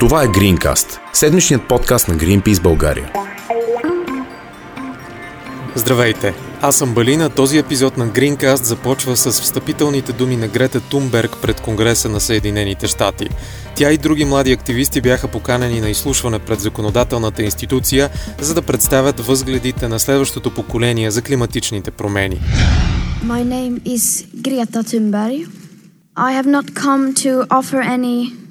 Това е Greencast, седмичният подкаст на Greenpeace България. Здравейте! Аз съм Балина. Този епизод на Greencast започва с встъпителните думи на Грета Тумберг пред Конгреса на Съединените щати. Тя и други млади активисти бяха поканени на изслушване пред законодателната институция, за да представят възгледите на следващото поколение за климатичните промени. My name is Greta Thunberg. I have not come to offer any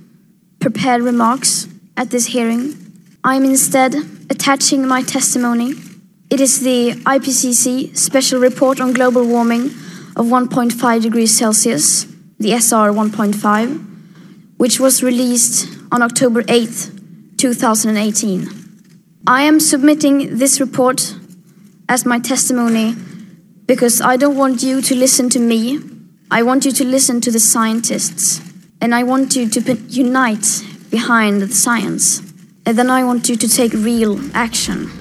prepared remarks at this hearing. I am instead attaching my testimony. It is the IPCC Special Report on Global Warming of 1.5 degrees Celsius, the SR 1.5, which was released on October 8th, 2018. I am submitting this report as my testimony because I don't want you to listen to me. I want you to listen to the scientists. And I want you to unite behind the science. And then I want you to take real action.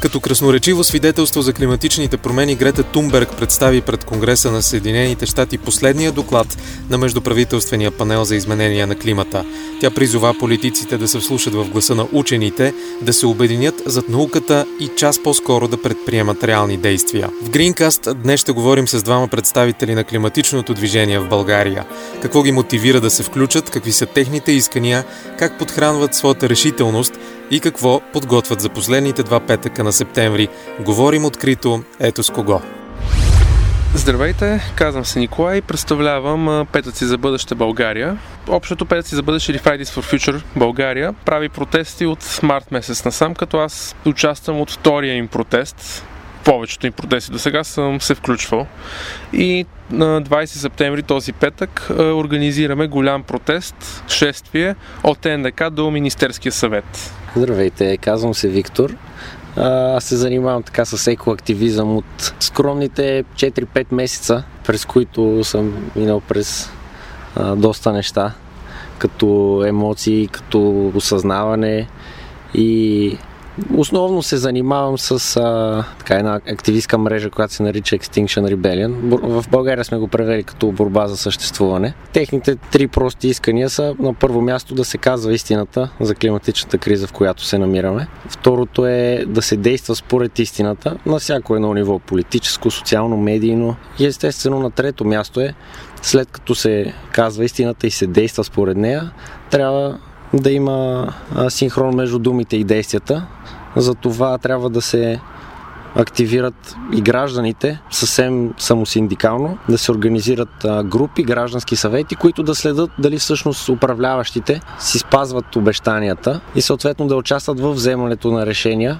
Като красноречиво свидетелство за климатичните промени Грета Тумберг представи пред Конгреса на Съединените щати последния доклад на Междуправителствения панел за изменения на климата. Тя призова политиците да се вслушат в гласа на учените, да се обединят зад науката и час по-скоро да предприемат реални действия. В Greencast днес ще говорим с двама представители на климатичното движение в България. Какво ги мотивира да се включат, какви са техните искания, как подхранват своята решителност и какво подготвят за последните два петъка на септември. Говорим открито, ето с кого. Здравейте, казвам се Николай представлявам Петъци за бъдеще България. Общото Петъци за бъдеще Fridays for Future България прави протести от март месец насам, като аз участвам от втория им протест. Повечето им протести до сега съм се включвал. И на 20 септември този петък организираме голям протест, шествие от НДК до Министерския съвет. Здравейте, казвам се Виктор. Аз се занимавам така с екоактивизъм от скромните 4-5 месеца, през които съм минал през а, доста неща, като емоции, като осъзнаване и Основно се занимавам с а, така една активистка мрежа, която се нарича Extinction Rebellion. В България сме го превели като борба за съществуване. Техните три прости искания са на първо място да се казва истината за климатичната криза, в която се намираме. Второто е да се действа според истината на всяко едно ниво политическо, социално, медийно. И естествено на трето място е след като се казва истината и се действа според нея, трябва да има синхрон между думите и действията. За това трябва да се активират и гражданите съвсем самосиндикално, да се организират групи, граждански съвети, които да следят дали всъщност управляващите си спазват обещанията и съответно да участват в вземането на решения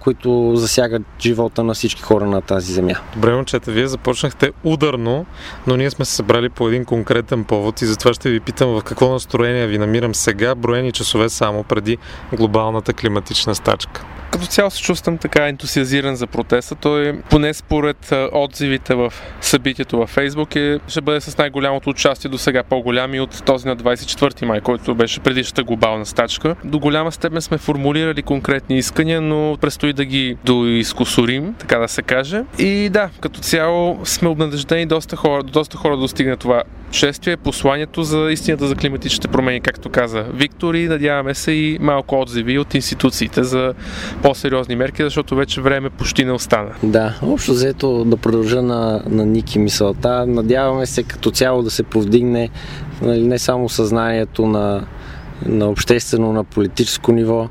които засягат живота на всички хора на тази земя. Добре, момчета, вие започнахте ударно, но ние сме се събрали по един конкретен повод и затова ще ви питам в какво настроение ви намирам сега, броени часове само преди глобалната климатична стачка. Като цяло се чувствам така ентусиазиран за протеста. Той, поне според отзивите в събитието във Фейсбук, е, ще бъде с най-голямото участие до сега, по-голям и от този на 24 май, който беше предишната глобална стачка. До голяма степен сме формулирали конкретни искания, но предстои да ги доизкусорим, така да се каже. И да, като цяло сме обнадеждени доста хора, до доста хора достигне това шествие, посланието за истината за климатичните промени, както каза Виктор и надяваме се и малко отзиви от институциите за по-сериозни мерки, защото вече време почти не остана. Да, общо взето да продължа на, на Ники мисълта. Надяваме се като цяло да се повдигне нали, не само съзнанието на, на обществено, на политическо ниво,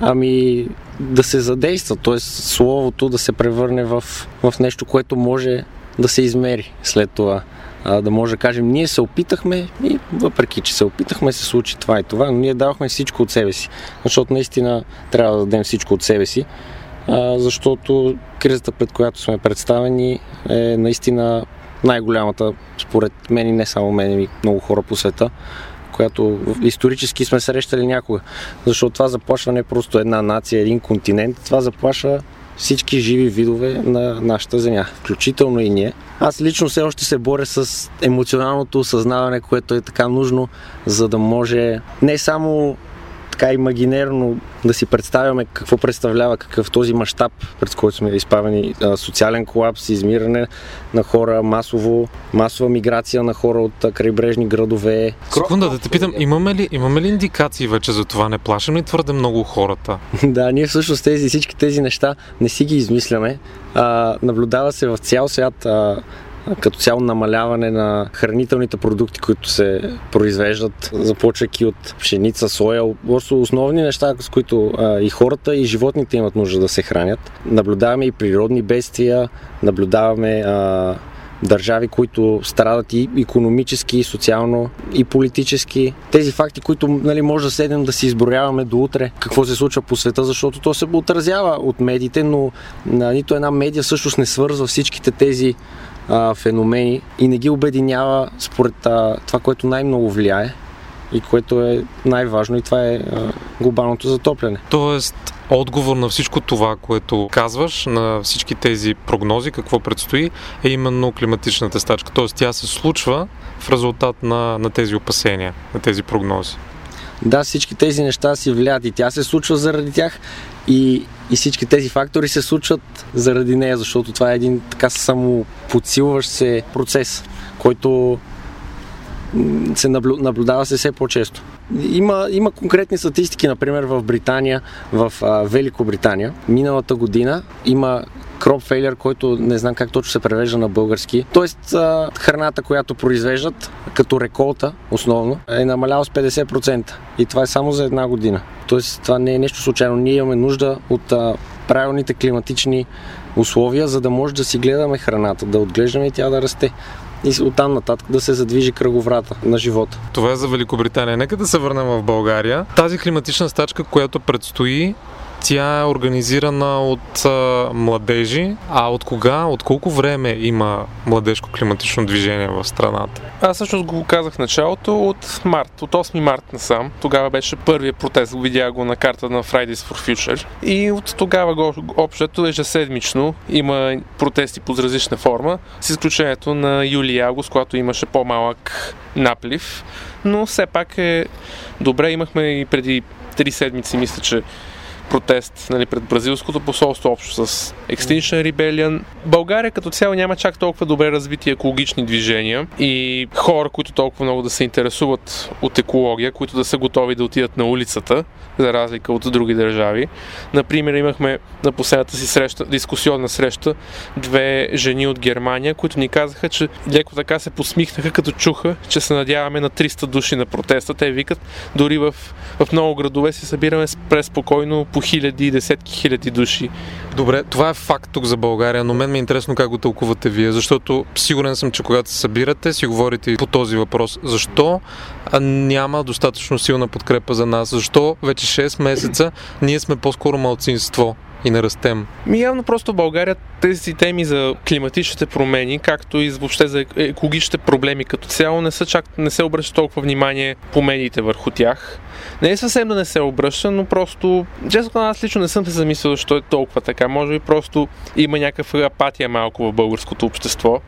ами да се задейства, т.е. словото да се превърне в, в нещо, което може да се измери след това. Да може да кажем, ние се опитахме и въпреки, че се опитахме, се случи това и това, но ние давахме всичко от себе си. Защото наистина трябва да дадем всичко от себе си, защото кризата, пред която сме представени, е наистина най-голямата, според мен и не само мен, и много хора по света, която исторически сме срещали някога. Защото това заплашва не просто една нация, един континент, това заплашва всички живи видове на нашата земя, включително и ние. Аз лично все още се боря с емоционалното осъзнаване, което е така нужно, за да може не само така имагинерно да си представяме какво представлява, какъв този мащаб, пред който сме изправени, социален колапс, измиране на хора, масово, масова миграция на хора от крайбрежни градове. Секунда да те питам, имаме ли, имаме ли индикации вече за това? Не плашим ли твърде много хората? да, ние всъщност тези, всички тези неща не си ги измисляме. А, наблюдава се в цял свят а, като цяло намаляване на хранителните продукти, които се произвеждат, започвайки от пшеница, соя, основни неща, с които а, и хората, и животните имат нужда да се хранят. Наблюдаваме и природни бедствия, наблюдаваме а, държави, които страдат и економически, и социално, и политически. Тези факти, които нали, може да седем да си изброяваме до утре какво се случва по света, защото то се отразява от медиите, но на нито една медия всъщност не свързва всичките тези а, феномени и не ги обединява според а, това, което най-много влияе и което е най-важно и това е а, глобалното затопляне. Тоест, отговор на всичко това, което казваш, на всички тези прогнози, какво предстои, е именно климатичната стачка. Тоест, тя се случва в резултат на, на тези опасения, на тези прогнози. Да, всички тези неща си влияят и тя се случва заради тях и, и всички тези фактори се случват заради нея, защото това е един така само подсилващ се процес, който се наблюдава се все по-често. Има, има конкретни статистики, например в Британия, в а, Великобритания. Миналата година има кроп фейлер, който не знам как точно се превежда на български. Тоест храната, която произвеждат като реколта основно, е намаляла с 50%. И това е само за една година. Тоест това не е нещо случайно. Ние имаме нужда от правилните климатични условия, за да може да си гледаме храната, да отглеждаме и тя да расте и оттам нататък да се задвижи кръговрата на живота. Това е за Великобритания. Нека да се върнем в България. Тази климатична стачка, която предстои, тя е организирана от а, младежи. А от кога, от колко време има младежко климатично движение в страната? Аз всъщност го казах началото от март, от 8 март насам. Тогава беше първият протест, видях го на карта на Fridays for Future. И от тогава го общото ежеседмично има протести под различна форма, с изключението на юли и август, когато имаше по-малък наплив. Но все пак е добре. Имахме и преди три седмици, мисля, че протест нали, пред бразилското посолство, общо с Extinction Rebellion. България като цяло няма чак толкова добре развити екологични движения и хора, които толкова много да се интересуват от екология, които да са готови да отидат на улицата, за разлика от други държави. Например, имахме на последната си среща, дискусионна среща, две жени от Германия, които ни казаха, че леко така се посмихнаха, като чуха, че се надяваме на 300 души на протеста. Те викат, дори в, в много градове се събираме преспокойно по хиляди и десетки хиляди души. Добре, това е факт тук за България, но мен ми е интересно как го тълкувате вие, защото сигурен съм, че когато се събирате, си говорите по този въпрос. Защо няма достатъчно силна подкрепа за нас? Защо вече 6 месеца ние сме по-скоро малцинство? И не растем? Ми явно просто в България тези теми за климатичните промени, както и въобще за екологичните проблеми като цяло, не, са чак, не се обръща толкова внимание по медиите върху тях. Не е съвсем да не се обръща, но просто, честно аз лично не съм се замислил защо е толкова така. Може би просто има някаква апатия малко в българското общество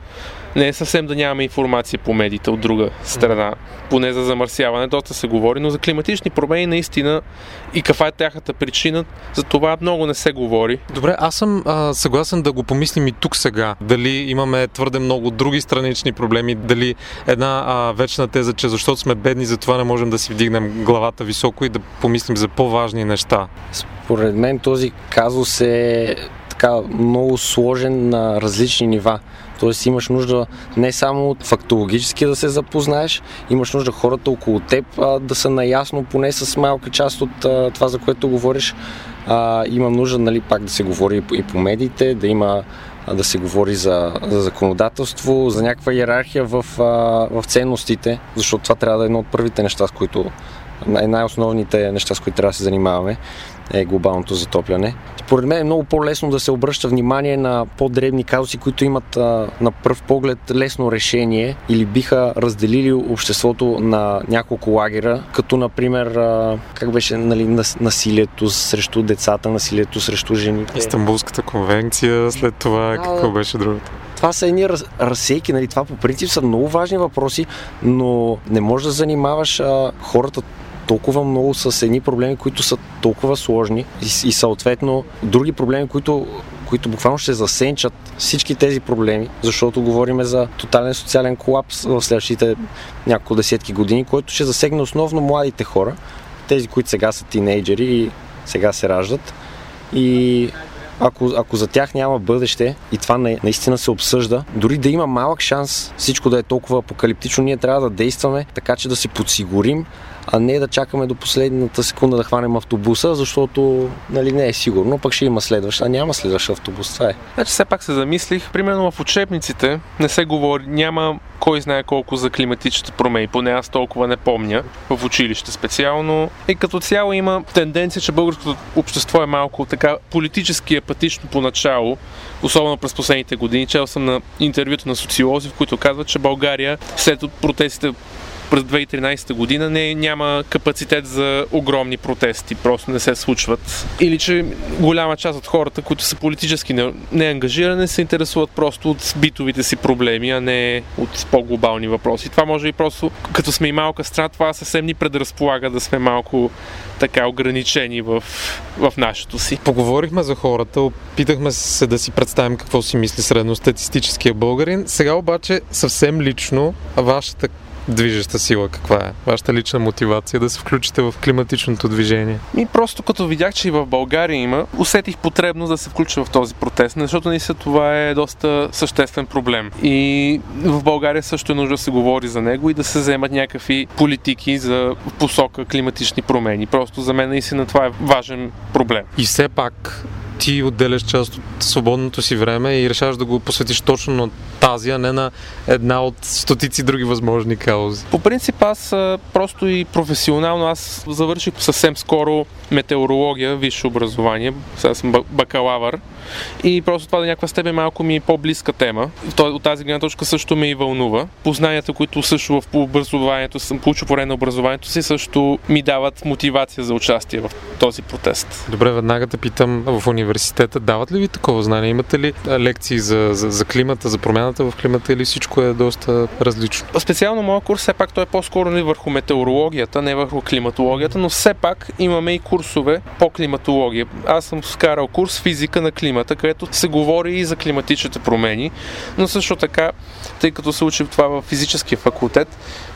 не е съвсем да нямаме информация по медиите от друга страна. Поне за замърсяване доста се говори, но за климатични промени наистина и каква е тяхната причина, за това много не се говори. Добре, аз съм а, съгласен да го помислим и тук сега. Дали имаме твърде много други странични проблеми, дали една а, вечна теза, че защото сме бедни, затова не можем да си вдигнем главата високо и да помислим за по-важни неща. Според мен този казус е така много сложен на различни нива. Тоест имаш нужда не само фактологически да се запознаеш, имаш нужда хората около теб а, да са наясно поне с малка част от а, това, за което говориш. А, имам нужда нали, пак да се говори и по медиите, да има да се говори за, за законодателство, за някаква иерархия в, а, в ценностите, защото това трябва да е едно от първите неща, с които най-основните неща, с които трябва да се занимаваме е глобалното затопляне. Според мен е много по-лесно да се обръща внимание на по-дребни казуси, които имат а, на пръв поглед лесно решение или биха разделили обществото на няколко лагера, като например, а, как беше нали, насилието срещу децата, насилието срещу жените. Истанбулската конвенция, след това а, какво беше другото? това са едни раз, разсейки, нали? това по принцип са много важни въпроси, но не можеш да занимаваш а, хората толкова много с едни проблеми, които са толкова сложни и, и съответно други проблеми, които които буквално ще засенчат всички тези проблеми, защото говорим за тотален социален колапс в следващите няколко десетки години, който ще засегне основно младите хора, тези, които сега са тинейджери и сега се раждат. И ако, ако за тях няма бъдеще и това наистина се обсъжда, дори да има малък шанс всичко да е толкова апокалиптично, ние трябва да действаме така, че да се подсигурим, а не да чакаме до последната секунда да хванем автобуса, защото нали, не е сигурно, пък ще има следващ, а няма следващ автобус. Това е. Значи все пак се замислих, примерно в учебниците не се говори, няма кой знае колко за климатичните промени, поне аз толкова не помня, в училище специално. И като цяло има тенденция, че българското общество е малко така политически апатично поначало, особено през последните години. Чел съм на интервюто на социолози, в които казват, че България след протестите през 2013 година не, няма капацитет за огромни протести, просто не се случват. Или че голяма част от хората, които са политически неангажирани, се интересуват просто от битовите си проблеми, а не от по-глобални въпроси. Това може и просто, като сме и малка страна, това съвсем ни предразполага да сме малко така ограничени в, в нашето си. Поговорихме за хората, опитахме се да си представим какво си мисли средностатистическия българин. Сега обаче съвсем лично вашата движеща сила каква е? Вашата лична мотивация да се включите в климатичното движение? И просто като видях, че и в България има, усетих потребност да се включа в този протест, защото наистина това е доста съществен проблем. И в България също е нужно да се говори за него и да се вземат някакви политики за посока климатични промени. Просто за мен наистина това е важен проблем. И все пак ти отделяш част от свободното си време и решаваш да го посветиш точно на тази, а не на една от стотици други възможни каузи. По принцип аз просто и професионално аз завърших съвсем скоро метеорология, висше образование, сега съм бакалавър и просто това до някаква степен малко ми е по-близка тема. От тази гледна точка също ме и вълнува. Познанията, които също в образованието съм получил по време на образованието си, също ми дават мотивация за участие в този протест. Добре, веднага те питам в университета, дават ли ви такова знание? Имате ли лекции за, за, за климата, за промяната в климата или всичко е доста различно? Специално моят курс все пак той е по-скоро не върху метеорологията, не върху климатологията, но все пак имаме и курсове по климатология. Аз съм скарал курс физика на климата, където се говори и за климатичните промени, но също така, тъй като се учи това в физическия факултет,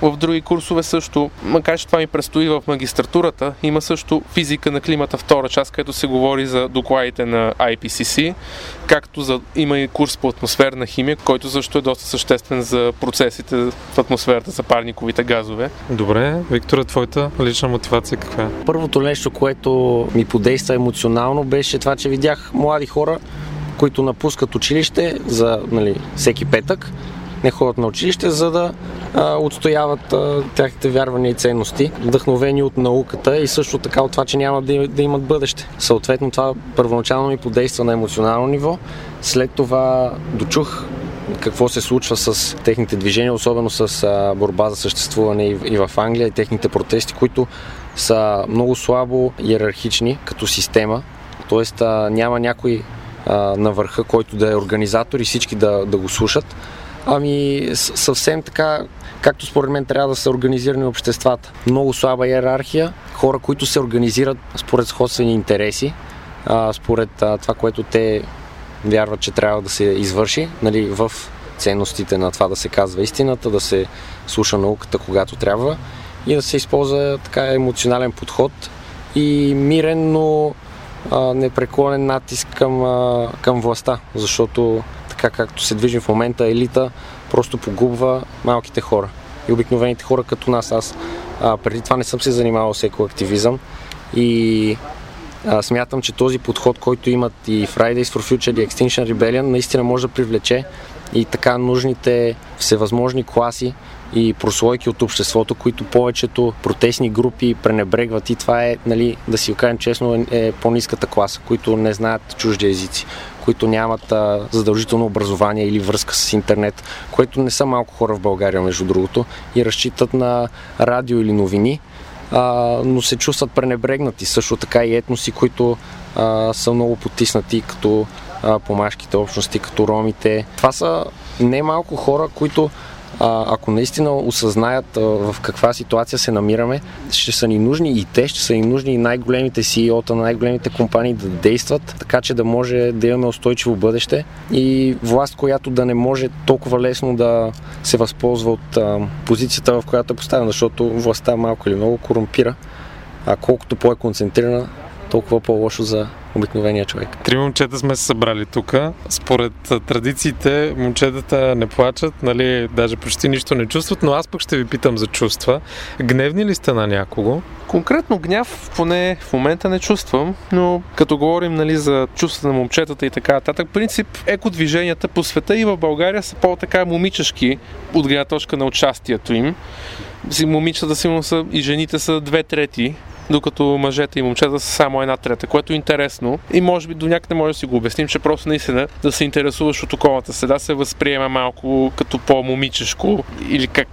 в други курсове също, макар че това ми предстои в магистратурата, има също физика на климата втора част, където се говори за докладите на IPCC, както за, има и курс по атмосферна химия, който също е доста съществен за процесите в атмосферата, за парниковите газове. Добре, Виктора, твоята лична мотивация каква е? Първото нещо, което ми подейства емоционално, беше това, че видях млади хора, които напускат училище за нали, всеки петък, не ходят на училище, за да а, отстояват а, тяхните вярвания и ценности, вдъхновени от науката и също така от това, че няма да, да имат бъдеще. Съответно, това първоначално ми подейства на емоционално ниво. След това дочух какво се случва с техните движения, особено с а, борба за съществуване и, и в Англия и техните протести, които са много слабо иерархични като система. Тоест а, няма някой на върха, който да е организатор и всички да, да го слушат. Ами съвсем така, както според мен трябва да са организирани обществата. Много слаба иерархия, хора, които се организират според сходствени интереси, според това, което те вярват, че трябва да се извърши, нали, в ценностите на това да се казва истината, да се слуша науката когато трябва и да се използва така емоционален подход и мирен, но непреклонен натиск към, към властта, защото така както се движим в момента, елита просто погубва малките хора и обикновените хора като нас. Аз а, преди това не съм се занимавал с екоактивизъм и а, смятам, че този подход, който имат и Fridays for Future и Extinction Rebellion, наистина може да привлече и така нужните всевъзможни класи и прослойки от обществото, които повечето протестни групи пренебрегват и това е, нали, да си го кажем честно, е, е по-низката класа, които не знаят чужди езици, които нямат а, задължително образование или връзка с интернет, което не са малко хора в България, между другото, и разчитат на радио или новини, а, но се чувстват пренебрегнати. Също така и етноси, които а, са много потиснати, като помашките общности, като ромите. Това са немалко хора, които ако наистина осъзнаят в каква ситуация се намираме, ще са ни нужни и те, ще са ни нужни и най-големите CEO-та на най-големите компании да действат, така че да може да имаме устойчиво бъдеще и власт, която да не може толкова лесно да се възползва от позицията, в която е поставена, защото властта малко или много корумпира, а колкото по-е концентрирана, толкова по-лошо за обикновения човек. Три момчета сме се събрали тук. Според традициите, момчетата не плачат, нали, даже почти нищо не чувстват, но аз пък ще ви питам за чувства. Гневни ли сте на някого? Конкретно гняв поне в момента не чувствам, но като говорим нали, за чувствата на момчетата и така нататък, принцип екодвиженията по света и в България са по-така момичешки от гледна точка на участието им. Момичета сигурно са и жените са две трети докато мъжете и момчета са само една трета, което е интересно и може би до някъде може да си го обясним, че просто наистина да се интересуваш от околната среда се възприема малко като по-момичешко или как.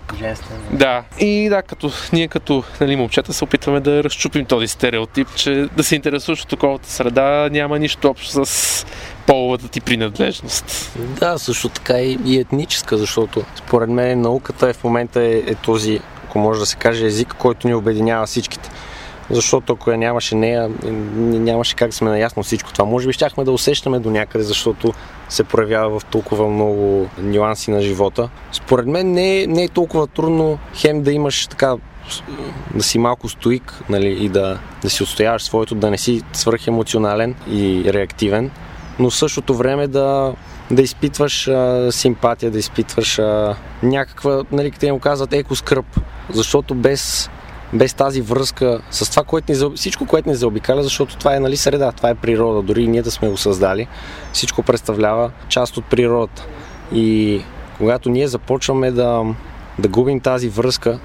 Да. И да, като ние като нали, момчета се опитваме да разчупим този стереотип, че да се интересуваш от околната среда няма нищо общо с половата ти принадлежност. Да, също така и, етническа, защото според мен науката е в момента е, е този, ако може да се каже, език, който ни обединява всичките защото ако я нямаше нея, нямаше как да сме наясно всичко това. Може би щяхме да усещаме до някъде, защото се проявява в толкова много нюанси на живота. Според мен не е, не е толкова трудно хем да имаш така да си малко стоик нали, и да, да си отстояваш своето, да не си свръхемоционален и реактивен, но в същото време да, да изпитваш а, симпатия, да изпитваш а, някаква, нали, като им казват, екоскръп, защото без без тази връзка с това, което ни, всичко, което ни заобикаля, защото това е нали, среда, това е природа. Дори и ние да сме го създали, всичко представлява част от природата. И когато ние започваме да, да губим тази връзка,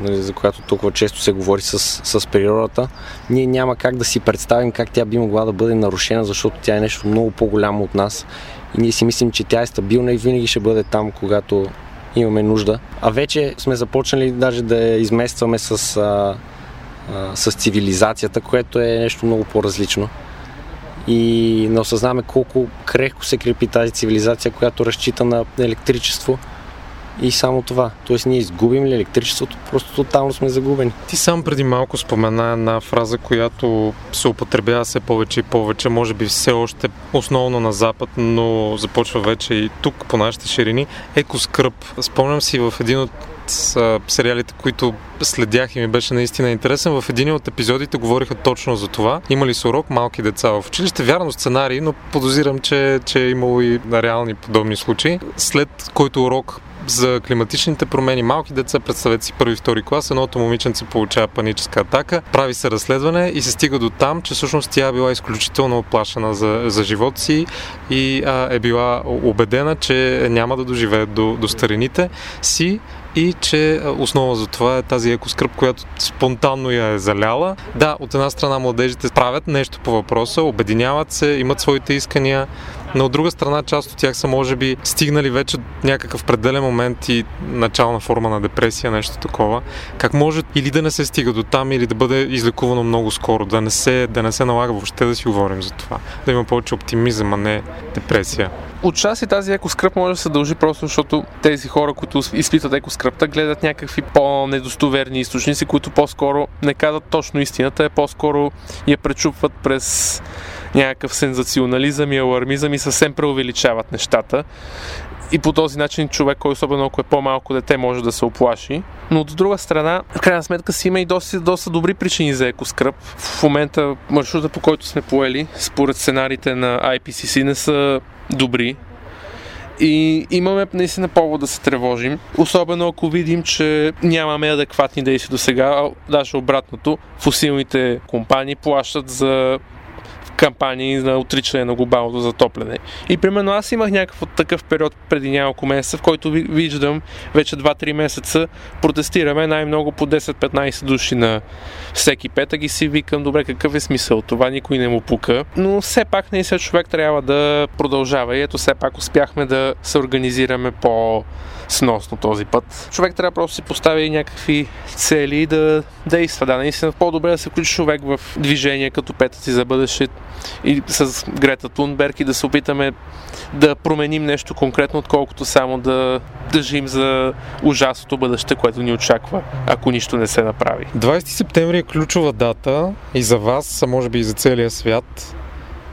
нали, за която толкова често се говори с, с природата, ние няма как да си представим как тя би могла да бъде нарушена, защото тя е нещо много по-голямо от нас. И ние си мислим, че тя е стабилна и винаги ще бъде там, когато имаме нужда. А вече сме започнали даже да я изместваме с, а, а, с цивилизацията, което е нещо много по-различно. И не осъзнаваме колко крехко се крепи тази цивилизация, която разчита на електричество и само това. Тоест ние изгубим ли електричеството, просто тотално сме загубени. Ти сам преди малко спомена една фраза, която се употребява все повече и повече, може би все още основно на Запад, но започва вече и тук по нашите ширини. Екоскръп. Спомням си в един от сериалите, които следях и ми беше наистина интересен. В един от епизодите говориха точно за това. Имали са урок малки деца в училище. Вярно сценарий, но подозирам, че, че е имало и реални подобни случаи. След който урок за климатичните промени. Малки деца, представете си първи втори клас, едното момиченце получава паническа атака, прави се разследване и се стига до там, че всъщност тя е била изключително оплашена за, за живот си и а, е била убедена, че няма да доживее до, до старините си и че основа за това е тази екоскръп, която спонтанно я е заляла. Да, от една страна младежите правят нещо по въпроса, обединяват се, имат своите искания, но от друга страна част от тях са може би стигнали вече някакъв пределен момент и начална форма на депресия, нещо такова. Как може или да не се стига до там, или да бъде излекувано много скоро, да не се, да не се налага въобще да си говорим за това. Да има повече оптимизъм, а не депресия. Отчасти тази екоскръп може да се дължи просто, защото тези хора, които изпитват екоскръпта, гледат някакви по-недостоверни източници, които по-скоро не казват точно истината, а по-скоро я пречупват през някакъв сензационализъм и алармизъм и съвсем преувеличават нещата. И по този начин човек, особено ако е по-малко дете, може да се оплаши. Но от друга страна, в крайна сметка си има и доста, доста добри причини за екоскръп. В момента маршрута, по който сме поели, според сценариите на IPCC, не са добри. И имаме наистина повод да се тревожим, особено ако видим, че нямаме адекватни действия до сега, даже обратното, фусилните компании плащат за кампании за отричане на глобалното затопляне. И примерно аз имах някакъв такъв период преди няколко месеца, в който виждам вече 2-3 месеца протестираме най-много по 10-15 души на всеки петък и си викам, добре, какъв е смисъл? Това никой не му пука. Но все пак наистина човек трябва да продължава и ето все пак успяхме да се организираме по сносно този път. Човек трябва просто си постави някакви цели и да действа. Да, наистина по-добре да се включи човек в движение като петъци за бъдеще и с Грета Тунберг и да се опитаме да променим нещо конкретно, отколкото само да държим за ужасното бъдеще, което ни очаква, ако нищо не се направи. 20 септември е ключова дата и за вас, а може би и за целия свят.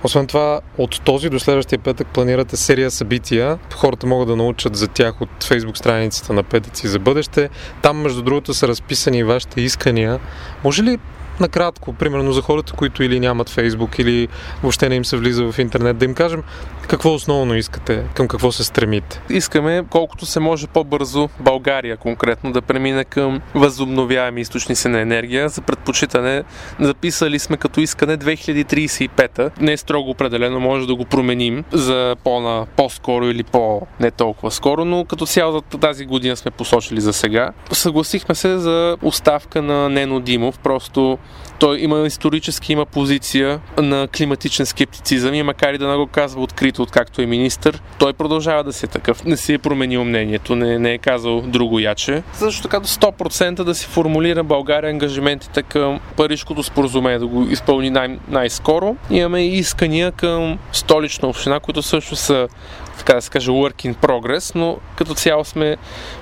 Освен това, от този до следващия петък планирате серия събития. Хората могат да научат за тях от фейсбук страницата на Петъци за бъдеще. Там, между другото, са разписани вашите искания. Може ли накратко, примерно за хората, които или нямат Фейсбук, или въобще не им се влиза в интернет, да им кажем какво основно искате, към какво се стремите? Искаме колкото се може по-бързо България конкретно да премине към възобновяеми източници на енергия. За предпочитане записали сме като искане 2035. Не е строго определено, може да го променим за по-на по-скоро или по не толкова скоро, но като цяло за тази година сме посочили за сега. Съгласихме се за оставка на Нено Димов, просто той има исторически има позиция на климатичен скептицизъм и макар и да не го казва открито, откакто е министър, той продължава да си е такъв. Не си е променил мнението, не, не е казал друго яче. Също така до 100% да си формулира България ангажиментите към Парижското споразумение, да го изпълни най- най-скоро. Имаме и искания към столична община, които също са така да се каже, work in progress, но като цяло сме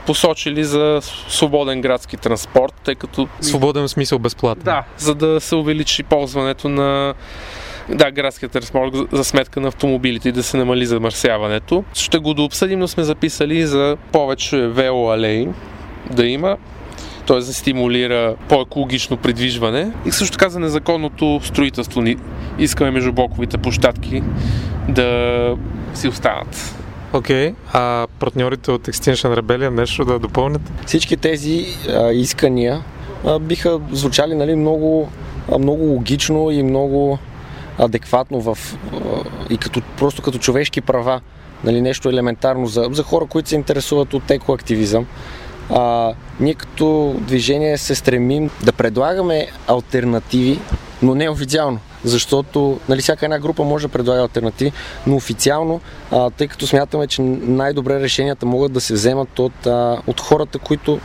посочили за свободен градски транспорт, тъй като... Свободен в смисъл безплатно. Да, за да се увеличи ползването на да, градският транспорт за сметка на автомобилите и да се намали замърсяването. Ще го дообсъдим, но сме записали за повече велоалеи да има т.е. да стимулира по-екологично придвижване и също така за незаконното строителство. Искаме между блоковите площадки да си останат. Окей, okay. а партньорите от Extinction Rebellion нещо да допълнят? Всички тези а, искания а, биха звучали нали, много, а, много логично и много адекватно в, а, и като, просто като човешки права. Нали, нещо елементарно за, за хора, които се интересуват от екоактивизъм. А, ние като движение се стремим да предлагаме альтернативи, но не официално защото нали, всяка една група може да предлага альтернативи, но официално, а, тъй като смятаме, че най-добре решенията могат да се вземат от, а, от хората, които,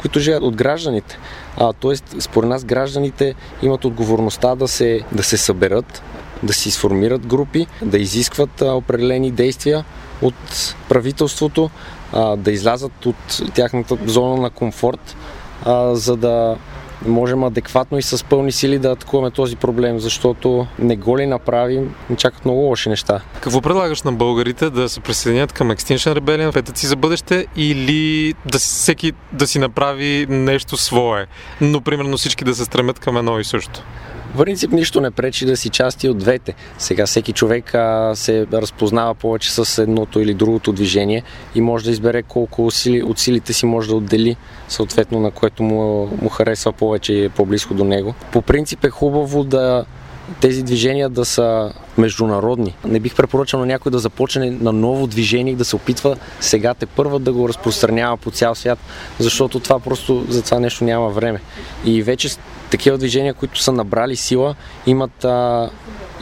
които живеят, от гражданите. А, тоест, според нас гражданите имат отговорността да се, да се съберат, да си сформират групи, да изискват а, определени действия от правителството, а, да излязат от тяхната зона на комфорт, а, за да можем адекватно и с пълни сили да атакуваме този проблем, защото не го ли направим, ни чакат много лоши неща. Какво предлагаш на българите да се присъединят към Extinction Rebellion, петъци за бъдеще или да всеки да си направи нещо свое, но примерно всички да се стремят към едно и също? В принцип нищо не пречи да си части от двете. Сега всеки човек а, се разпознава повече с едното или другото движение и може да избере колко усили, от силите си може да отдели, съответно на което му, му харесва повече и е по-близко до него. По принцип е хубаво да тези движения да са международни. Не бих препоръчал на някой да започне на ново движение и да се опитва сега те първа да го разпространява по цял свят, защото това просто за това нещо няма време. И вече такива движения, които са набрали сила, имат, а,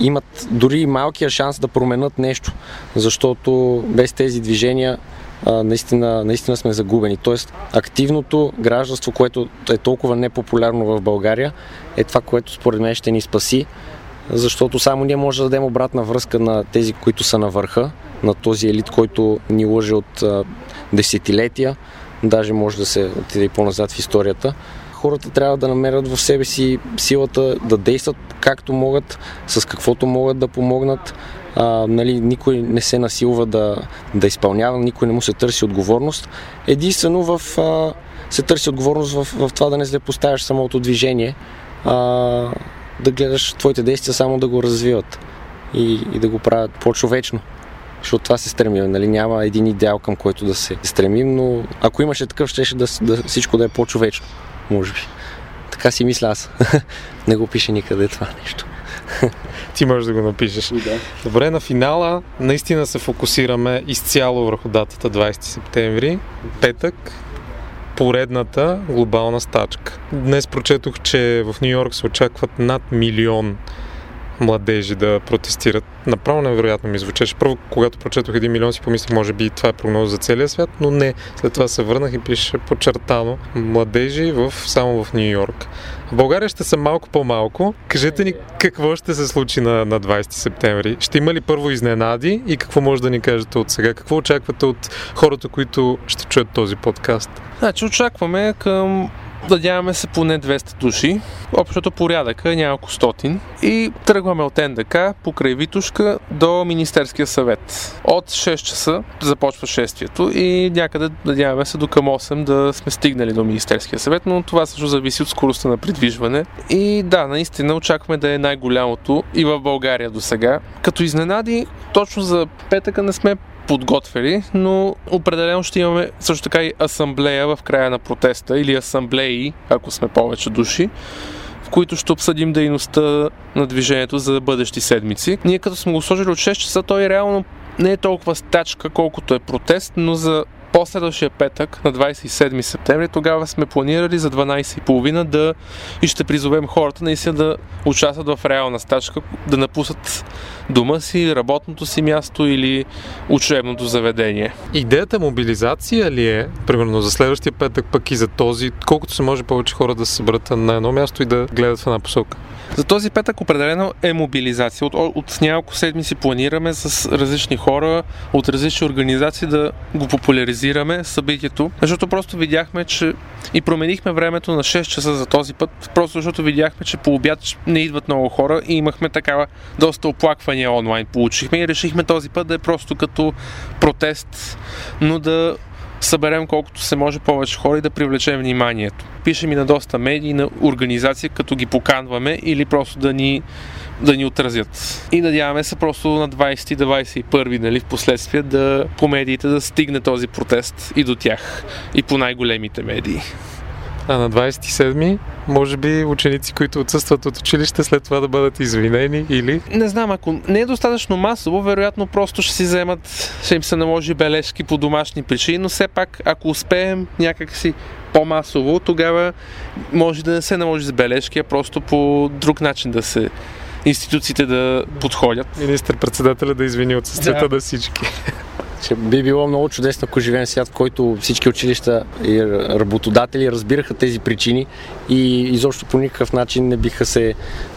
имат дори и малкия шанс да променят нещо, защото без тези движения а, наистина, наистина сме загубени. Тоест, активното гражданство, което е толкова непопулярно в България, е това, което според мен ще ни спаси, защото само ние може да дадем обратна връзка на тези, които са на върха, на този елит, който ни лъже от а, десетилетия, даже може да се отиде и по-назад в историята хората трябва да намерят в себе си силата да действат както могат, с каквото могат да помогнат. А, нали, никой не се насилва да, да изпълнява, никой не му се търси отговорност. Единствено в, а, се търси отговорност в, в това да не злепоставяш самото движение, а, да гледаш твоите действия само да го развиват и, и да го правят по-човечно защото това се стремим. Нали? Няма един идеал към който да се стремим, но ако имаше такъв, ще да, да всичко да е по-човечно може би. Така си мисля аз. не го пише никъде това нещо. Ти можеш да го напишеш. Да. Добре, на финала наистина се фокусираме изцяло върху датата 20 септември, петък, поредната глобална стачка. Днес прочетох, че в Нью Йорк се очакват над милион младежи да протестират. Направо невероятно ми звучеше. Първо, когато прочетох 1 милион, си помислих, може би това е прогноза за целия свят, но не. След това се върнах и пише подчертано младежи в, само в Нью Йорк. В България ще са малко по-малко. Кажете ни какво ще се случи на, на 20 септември. Ще има ли първо изненади и какво може да ни кажете от сега? Какво очаквате от хората, които ще чуят този подкаст? Значи очакваме към Надяваме се поне 200 души. Общото порядъка е няколко стотин. И тръгваме от НДК покрай Витушка до Министерския съвет. От 6 часа започва шествието и някъде надяваме се до към 8 да сме стигнали до Министерския съвет, но това също зависи от скоростта на придвижване. И да, наистина очакваме да е най-голямото и в България до сега. Като изненади, точно за петъка не сме подготвили, но определено ще имаме също така и асамблея в края на протеста или асамблеи, ако сме повече души в които ще обсъдим дейността на движението за бъдещи седмици. Ние като сме го сложили от 6 часа, той реално не е толкова стачка, колкото е протест, но за последващия петък, на 27 септември, тогава сме планирали за 12.30 да и ще призовем хората наистина да участват в реална стачка, да напуснат дома си, работното си място или учебното заведение. Идеята мобилизация ли е, примерно за следващия петък, пък и за този, колкото се може повече хора да се съберат на едно място и да гледат в една посока? За този петък определено е мобилизация. От, от няколко седмици планираме с различни хора от различни организации да го популяризираме събитието, защото просто видяхме, че и променихме времето на 6 часа за този път, просто защото видяхме, че по обяд не идват много хора и имахме такава доста оплаквания онлайн получихме и решихме този път да е просто като протест, но да съберем колкото се може повече хора и да привлечем вниманието. Пишем и на доста медии, на организации, като ги поканваме или просто да ни да ни отразят. И надяваме се просто на 20-21, нали, в последствие да по медиите да стигне този протест и до тях, и по най-големите медии. А на 27 може би ученици, които отсъстват от училище, след това да бъдат извинени или... Не знам, ако не е достатъчно масово, вероятно просто ще си вземат, ще им се наложи бележки по домашни причини, но все пак, ако успеем някакси по-масово, тогава може да не се наложи с бележки, а просто по друг начин да се институциите да подходят. Министър-председателя да извини отсъствията да. на всички. Че би било много чудесно, ако живеем свят, в който всички училища и работодатели разбираха тези причини и изобщо по никакъв начин не биха се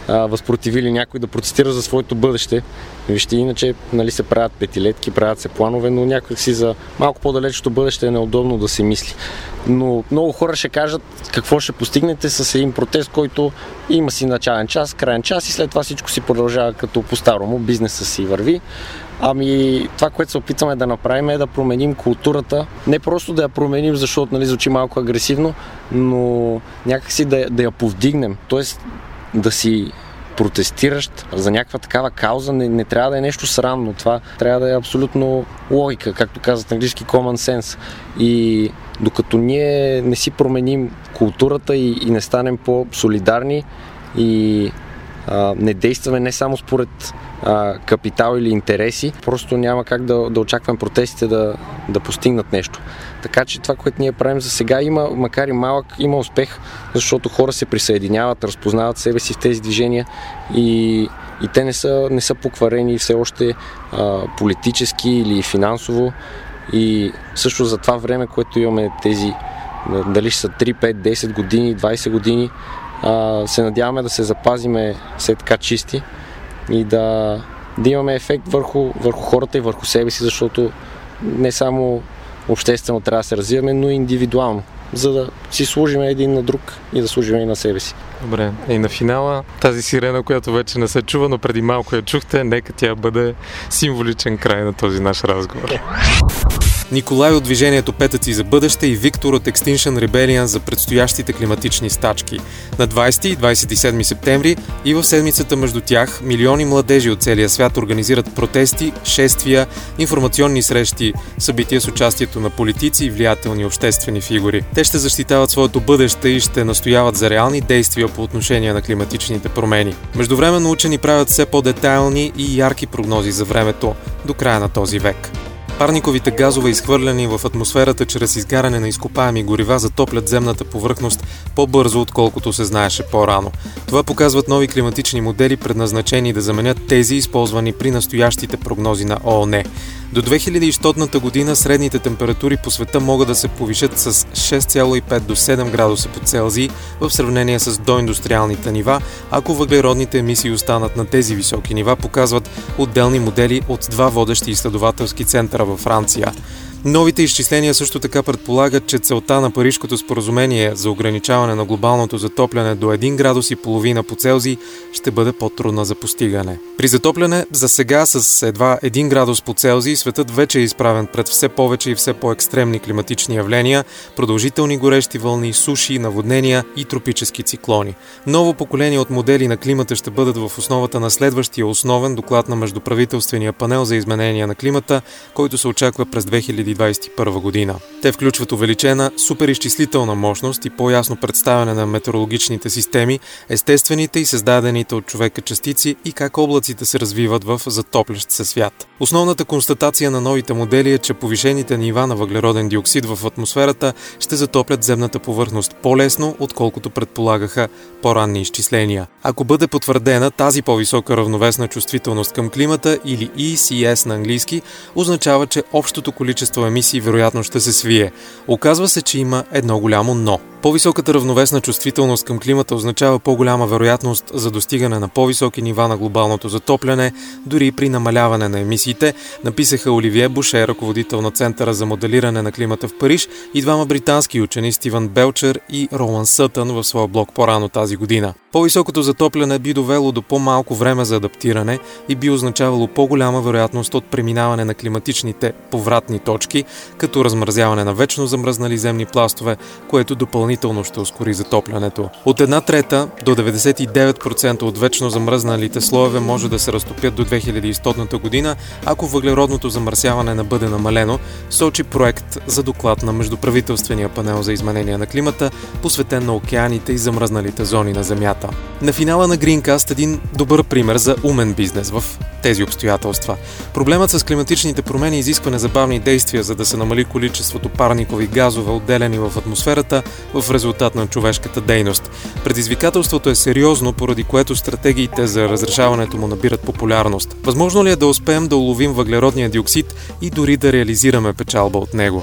а, възпротивили някой да протестира за своето бъдеще. Вижте, иначе нали, се правят петилетки, правят се планове, но някак си за малко по-далечното бъдеще е неудобно да се мисли. Но много хора ще кажат какво ще постигнете с един протест, който има си начален час, крайен час и след това всичко си продължава като по-старому, бизнеса си върви. Ами, това, което се опитваме да направим е да променим културата. Не просто да я променим, защото нали, звучи малко агресивно, но някакси да, да я повдигнем. Тоест да си протестиращ за някаква такава кауза не, не трябва да е нещо срамно. Това трябва да е абсолютно логика, както казват английски common sense. И докато ние не си променим културата и, и не станем по-солидарни и не действаме не само според а, капитал или интереси, просто няма как да, да очакваме протестите да, да постигнат нещо. Така че това, което ние правим за сега има, макар и малък, има успех, защото хора се присъединяват, разпознават себе си в тези движения и, и те не са, не са покварени все още а, политически или финансово. И също за това време, което имаме тези, дали са 3, 5, 10 години, 20 години, а, се надяваме да се запазиме все така чисти и да, да имаме ефект върху, върху хората и върху себе си, защото не само обществено трябва да се развиваме, но и индивидуално, за да си служим един на друг и да служим и на себе си. Добре, и на финала тази сирена, която вече не се чува, но преди малко я чухте, нека тя бъде символичен край на този наш разговор. Николай от движението Петъци за бъдеще и Виктор от Extinction Rebellion за предстоящите климатични стачки. На 20 и 27 септември и в седмицата между тях милиони младежи от целия свят организират протести, шествия, информационни срещи, събития с участието на политици и влиятелни обществени фигури. Те ще защитават своето бъдеще и ще настояват за реални действия по отношение на климатичните промени. Междувременно учени правят все по-детайлни и ярки прогнози за времето до края на този век. Парниковите газове, изхвърляни в атмосферата чрез изгаряне на изкопаеми горива, затоплят земната повърхност по-бързо, отколкото се знаеше по-рано. Това показват нови климатични модели, предназначени да заменят тези, използвани при настоящите прогнози на ООН. До 2100 година средните температури по света могат да се повишат с 6,5 до 7 градуса по Целзий в сравнение с доиндустриалните нива, ако въглеродните емисии останат на тези високи нива, показват отделни модели от два водещи изследователски центъра във Франция. Новите изчисления също така предполагат, че целта на Парижкото споразумение за ограничаване на глобалното затопляне до 1 градус и половина по Целзий ще бъде по-трудна за постигане. При затопляне за сега с едва 1 градус по Целзий светът вече е изправен пред все повече и все по-екстремни климатични явления, продължителни горещи вълни, суши, наводнения и тропически циклони. Ново поколение от модели на климата ще бъдат в основата на следващия основен доклад на Междуправителствения панел за изменения на климата, който се очаква през 2000 2021 година. Те включват увеличена суперизчислителна мощност и по-ясно представяне на метеорологичните системи, естествените и създадените от човека частици и как облаците се развиват в затоплящ се свят. Основната констатация на новите модели е, че повишените нива на въглероден диоксид в атмосферата ще затоплят земната повърхност по-лесно, отколкото предполагаха по-ранни изчисления. Ако бъде потвърдена тази по-висока равновесна чувствителност към климата или ECS на английски, означава, че общото количество емисии вероятно ще се свие. Оказва се, че има едно голямо но – по-високата равновесна чувствителност към климата означава по-голяма вероятност за достигане на по-високи нива на глобалното затопляне, дори при намаляване на емисиите, написаха Оливие Буше, ръководител на Центъра за моделиране на климата в Париж и двама британски учени Стивън Белчер и Ролан Сътън в своя блог по-рано тази година. По-високото затопляне би довело до по-малко време за адаптиране и би означавало по-голяма вероятност от преминаване на климатичните повратни точки, като размразяване на вечно замръзнали земни пластове, което допълнително ще ускори затоплянето. От една трета до 99% от вечно замръзналите слоеве може да се разтопят до 2100 година, ако въглеродното замърсяване не бъде намалено, сочи проект за доклад на Междуправителствения панел за изменение на климата, посветен на океаните и замръзналите зони на Земята. На финала на Greencast един добър пример за умен бизнес в тези обстоятелства. Проблемът с климатичните промени изисква незабавни действия, за да се намали количеството парникови газове, отделени в атмосферата в резултат на човешката дейност. Предизвикателството е сериозно, поради което стратегиите за разрешаването му набират популярност. Възможно ли е да успеем да уловим въглеродния диоксид и дори да реализираме печалба от него?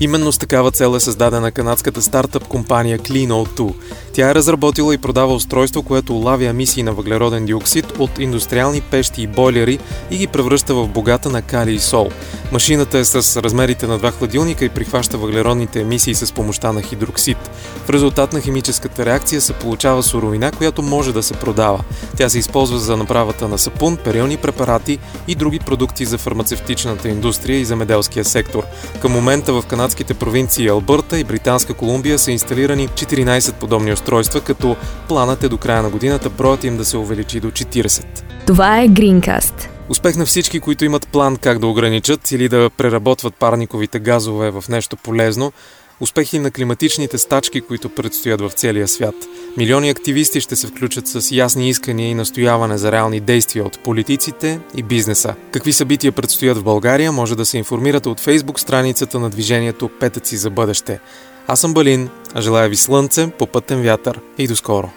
Именно с такава цел е създадена канадската стартъп компания CleanO2. Тя е разработила и продава устройство, което улавя емисии на въглероден диоксид от индустриални пещи и бойлери и ги превръща в богата на кали и сол. Машината е с размерите на два хладилника и прихваща въглеродните емисии с помощта на хидроксид. В резултат на химическата реакция се получава суровина, която може да се продава. Тя се използва за направата на сапун, перилни препарати и други продукти за фармацевтичната индустрия и земеделския сектор. Към момента в канадските провинции Албърта и Британска Колумбия са инсталирани 14 подобни устройства, като планът е до края на годината броят им да се увеличи до 40. Това е Greencast. Успех на всички, които имат план как да ограничат или да преработват парниковите газове в нещо полезно. Успехи на климатичните стачки, които предстоят в целия свят. Милиони активисти ще се включат с ясни искания и настояване за реални действия от политиците и бизнеса. Какви събития предстоят в България, може да се информирате от фейсбук страницата на движението Петъци за бъдеще. Аз съм Балин, а желая ви слънце, попътен вятър и до скоро!